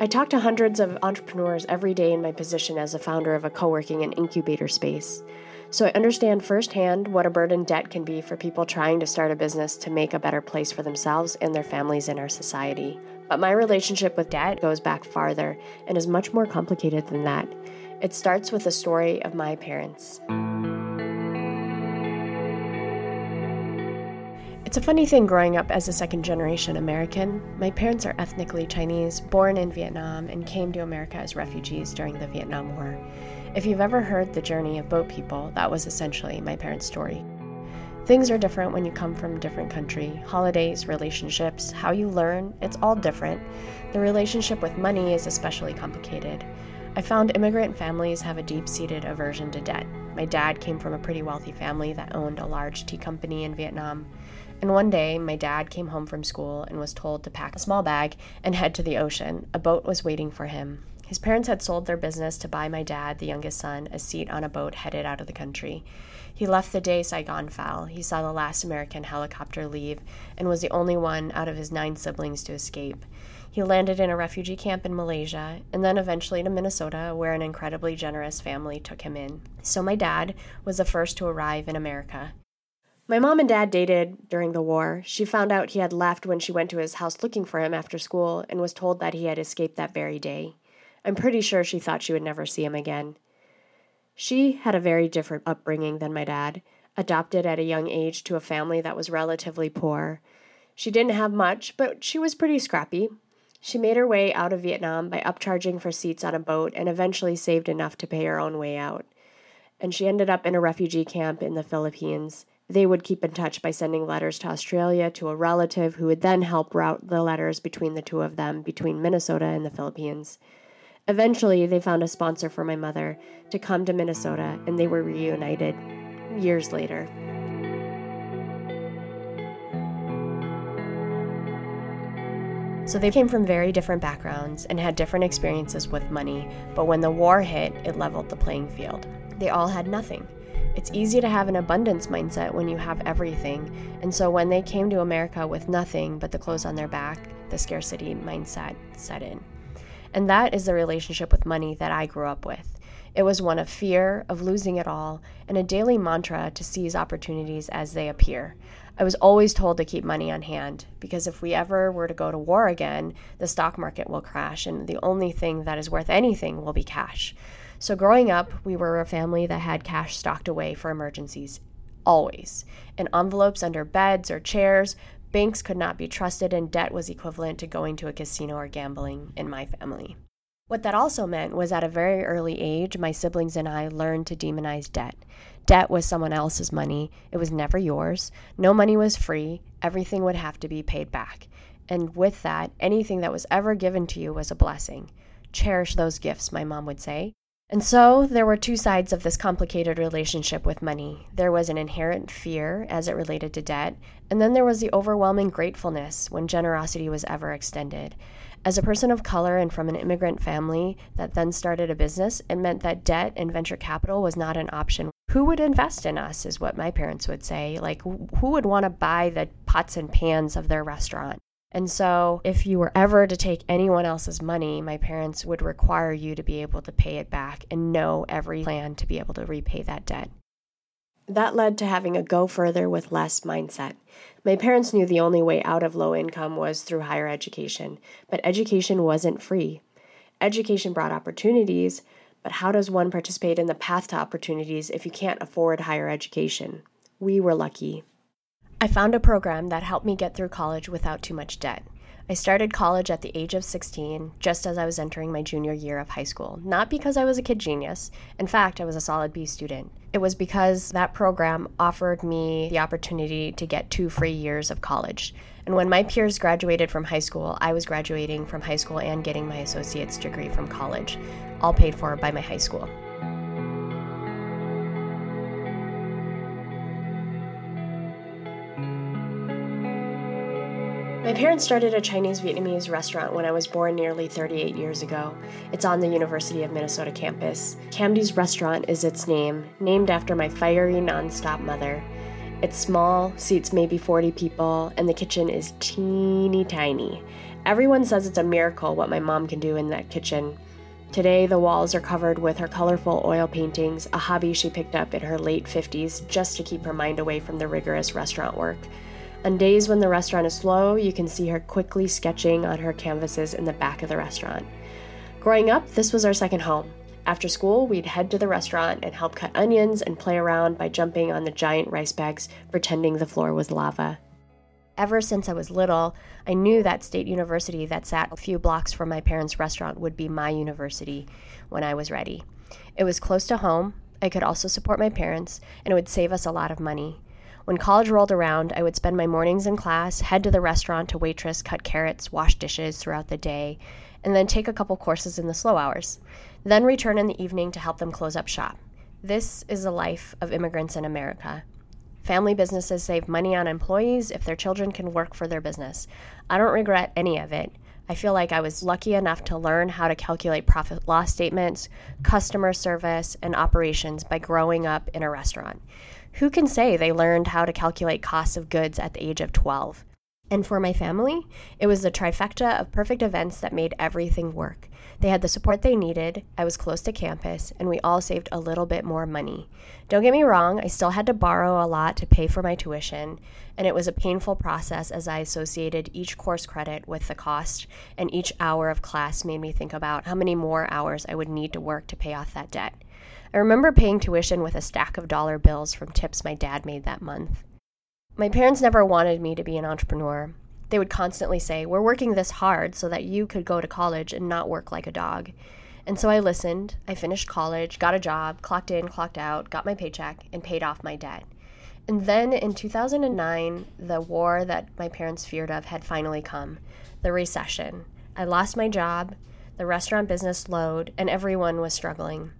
I talk to hundreds of entrepreneurs every day in my position as a founder of a co working and incubator space. So I understand firsthand what a burden debt can be for people trying to start a business to make a better place for themselves and their families in our society. But my relationship with debt goes back farther and is much more complicated than that. It starts with the story of my parents. It's a funny thing growing up as a second generation American. My parents are ethnically Chinese, born in Vietnam, and came to America as refugees during the Vietnam War. If you've ever heard the journey of boat people, that was essentially my parents' story. Things are different when you come from a different country. Holidays, relationships, how you learn, it's all different. The relationship with money is especially complicated. I found immigrant families have a deep seated aversion to debt. My dad came from a pretty wealthy family that owned a large tea company in Vietnam. And one day, my dad came home from school and was told to pack a small bag and head to the ocean. A boat was waiting for him. His parents had sold their business to buy my dad, the youngest son, a seat on a boat headed out of the country. He left the day Saigon fell. He saw the last American helicopter leave and was the only one out of his nine siblings to escape. He landed in a refugee camp in Malaysia and then eventually to Minnesota, where an incredibly generous family took him in. So, my dad was the first to arrive in America. My mom and dad dated during the war. She found out he had left when she went to his house looking for him after school and was told that he had escaped that very day. I'm pretty sure she thought she would never see him again. She had a very different upbringing than my dad, adopted at a young age to a family that was relatively poor. She didn't have much, but she was pretty scrappy. She made her way out of Vietnam by upcharging for seats on a boat and eventually saved enough to pay her own way out. And she ended up in a refugee camp in the Philippines they would keep in touch by sending letters to Australia to a relative who would then help route the letters between the two of them, between Minnesota and the Philippines. Eventually, they found a sponsor for my mother to come to Minnesota, and they were reunited years later. So they came from very different backgrounds and had different experiences with money, but when the war hit, it leveled the playing field. They all had nothing. It's easy to have an abundance mindset when you have everything. And so when they came to America with nothing but the clothes on their back, the scarcity mindset set in. And that is the relationship with money that I grew up with. It was one of fear, of losing it all, and a daily mantra to seize opportunities as they appear. I was always told to keep money on hand because if we ever were to go to war again, the stock market will crash, and the only thing that is worth anything will be cash. So, growing up, we were a family that had cash stocked away for emergencies, always. In envelopes under beds or chairs, banks could not be trusted, and debt was equivalent to going to a casino or gambling in my family. What that also meant was at a very early age, my siblings and I learned to demonize debt. Debt was someone else's money, it was never yours. No money was free, everything would have to be paid back. And with that, anything that was ever given to you was a blessing. Cherish those gifts, my mom would say. And so there were two sides of this complicated relationship with money. There was an inherent fear as it related to debt, and then there was the overwhelming gratefulness when generosity was ever extended. As a person of color and from an immigrant family that then started a business, it meant that debt and venture capital was not an option. Who would invest in us, is what my parents would say. Like, who would want to buy the pots and pans of their restaurant? And so, if you were ever to take anyone else's money, my parents would require you to be able to pay it back and know every plan to be able to repay that debt. That led to having a go further with less mindset. My parents knew the only way out of low income was through higher education, but education wasn't free. Education brought opportunities, but how does one participate in the path to opportunities if you can't afford higher education? We were lucky. I found a program that helped me get through college without too much debt. I started college at the age of 16, just as I was entering my junior year of high school. Not because I was a kid genius. In fact, I was a solid B student. It was because that program offered me the opportunity to get two free years of college. And when my peers graduated from high school, I was graduating from high school and getting my associate's degree from college, all paid for by my high school. My parents started a Chinese Vietnamese restaurant when I was born nearly 38 years ago. It's on the University of Minnesota campus. Camdi's restaurant is its name, named after my fiery, nonstop mother. It's small, seats maybe 40 people, and the kitchen is teeny tiny. Everyone says it's a miracle what my mom can do in that kitchen. Today, the walls are covered with her colorful oil paintings, a hobby she picked up in her late 50s just to keep her mind away from the rigorous restaurant work. On days when the restaurant is slow, you can see her quickly sketching on her canvases in the back of the restaurant. Growing up, this was our second home. After school, we'd head to the restaurant and help cut onions and play around by jumping on the giant rice bags, pretending the floor was lava. Ever since I was little, I knew that state university that sat a few blocks from my parents' restaurant would be my university when I was ready. It was close to home, I could also support my parents, and it would save us a lot of money. When college rolled around, I would spend my mornings in class, head to the restaurant to waitress, cut carrots, wash dishes throughout the day, and then take a couple courses in the slow hours. Then return in the evening to help them close up shop. This is the life of immigrants in America. Family businesses save money on employees if their children can work for their business. I don't regret any of it. I feel like I was lucky enough to learn how to calculate profit loss statements, customer service, and operations by growing up in a restaurant. Who can say they learned how to calculate costs of goods at the age of 12? And for my family, it was the trifecta of perfect events that made everything work. They had the support they needed, I was close to campus, and we all saved a little bit more money. Don't get me wrong, I still had to borrow a lot to pay for my tuition, and it was a painful process as I associated each course credit with the cost, and each hour of class made me think about how many more hours I would need to work to pay off that debt. I remember paying tuition with a stack of dollar bills from tips my dad made that month. My parents never wanted me to be an entrepreneur. They would constantly say, We're working this hard so that you could go to college and not work like a dog. And so I listened. I finished college, got a job, clocked in, clocked out, got my paycheck, and paid off my debt. And then in 2009, the war that my parents feared of had finally come the recession. I lost my job, the restaurant business slowed, and everyone was struggling.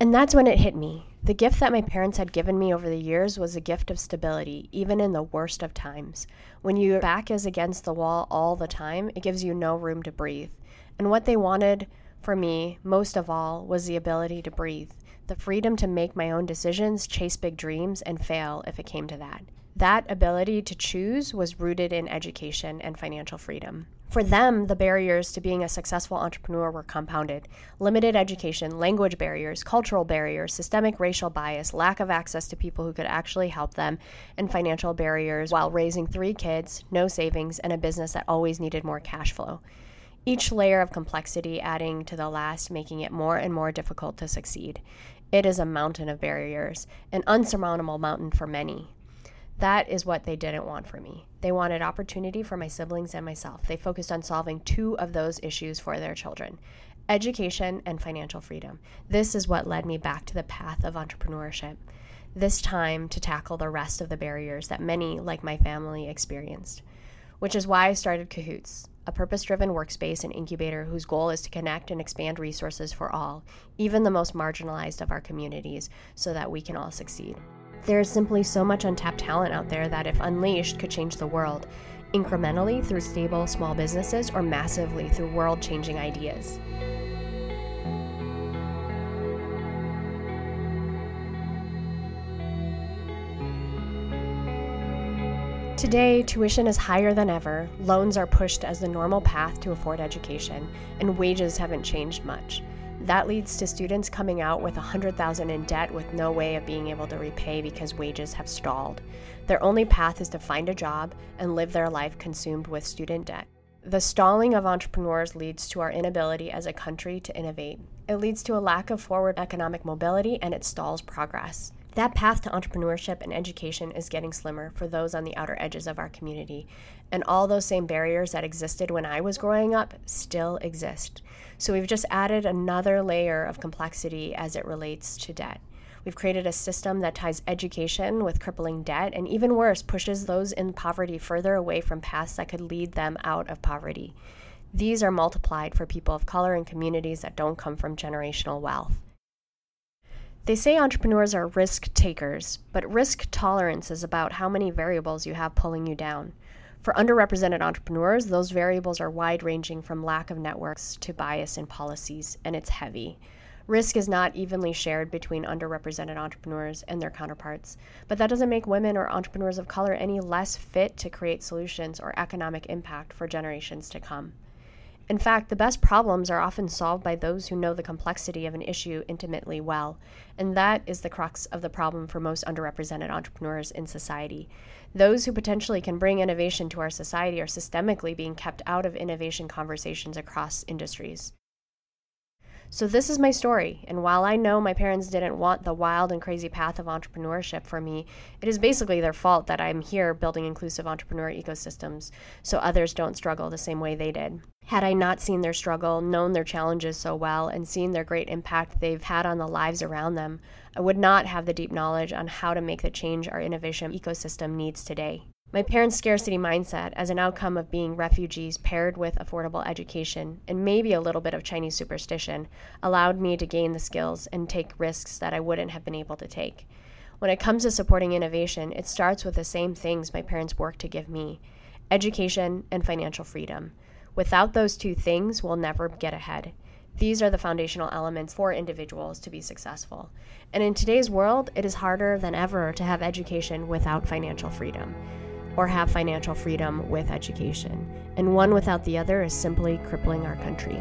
And that's when it hit me. The gift that my parents had given me over the years was a gift of stability, even in the worst of times. When your back is against the wall all the time, it gives you no room to breathe. And what they wanted for me, most of all, was the ability to breathe, the freedom to make my own decisions, chase big dreams, and fail if it came to that. That ability to choose was rooted in education and financial freedom. For them, the barriers to being a successful entrepreneur were compounded limited education, language barriers, cultural barriers, systemic racial bias, lack of access to people who could actually help them, and financial barriers while raising three kids, no savings, and a business that always needed more cash flow. Each layer of complexity adding to the last, making it more and more difficult to succeed. It is a mountain of barriers, an unsurmountable mountain for many. That is what they didn't want for me. They wanted opportunity for my siblings and myself. They focused on solving two of those issues for their children education and financial freedom. This is what led me back to the path of entrepreneurship. This time to tackle the rest of the barriers that many, like my family, experienced. Which is why I started Cahoots, a purpose driven workspace and incubator whose goal is to connect and expand resources for all, even the most marginalized of our communities, so that we can all succeed. There is simply so much untapped talent out there that, if unleashed, could change the world, incrementally through stable small businesses or massively through world changing ideas. Today, tuition is higher than ever, loans are pushed as the normal path to afford education, and wages haven't changed much. That leads to students coming out with 100,000 in debt with no way of being able to repay because wages have stalled. Their only path is to find a job and live their life consumed with student debt. The stalling of entrepreneurs leads to our inability as a country to innovate. It leads to a lack of forward economic mobility and it stalls progress. That path to entrepreneurship and education is getting slimmer for those on the outer edges of our community, and all those same barriers that existed when I was growing up still exist. So we've just added another layer of complexity as it relates to debt. We've created a system that ties education with crippling debt, and even worse, pushes those in poverty further away from paths that could lead them out of poverty. These are multiplied for people of color and communities that don't come from generational wealth. They say entrepreneurs are risk takers, but risk tolerance is about how many variables you have pulling you down. For underrepresented entrepreneurs, those variables are wide ranging from lack of networks to bias in policies, and it's heavy. Risk is not evenly shared between underrepresented entrepreneurs and their counterparts, but that doesn't make women or entrepreneurs of color any less fit to create solutions or economic impact for generations to come. In fact, the best problems are often solved by those who know the complexity of an issue intimately well, and that is the crux of the problem for most underrepresented entrepreneurs in society. Those who potentially can bring innovation to our society are systemically being kept out of innovation conversations across industries. So, this is my story, and while I know my parents didn't want the wild and crazy path of entrepreneurship for me, it is basically their fault that I'm here building inclusive entrepreneur ecosystems so others don't struggle the same way they did. Had I not seen their struggle, known their challenges so well, and seen their great impact they've had on the lives around them, I would not have the deep knowledge on how to make the change our innovation ecosystem needs today. My parents' scarcity mindset, as an outcome of being refugees paired with affordable education and maybe a little bit of Chinese superstition, allowed me to gain the skills and take risks that I wouldn't have been able to take. When it comes to supporting innovation, it starts with the same things my parents worked to give me education and financial freedom. Without those two things, we'll never get ahead. These are the foundational elements for individuals to be successful. And in today's world, it is harder than ever to have education without financial freedom or have financial freedom with education. And one without the other is simply crippling our country.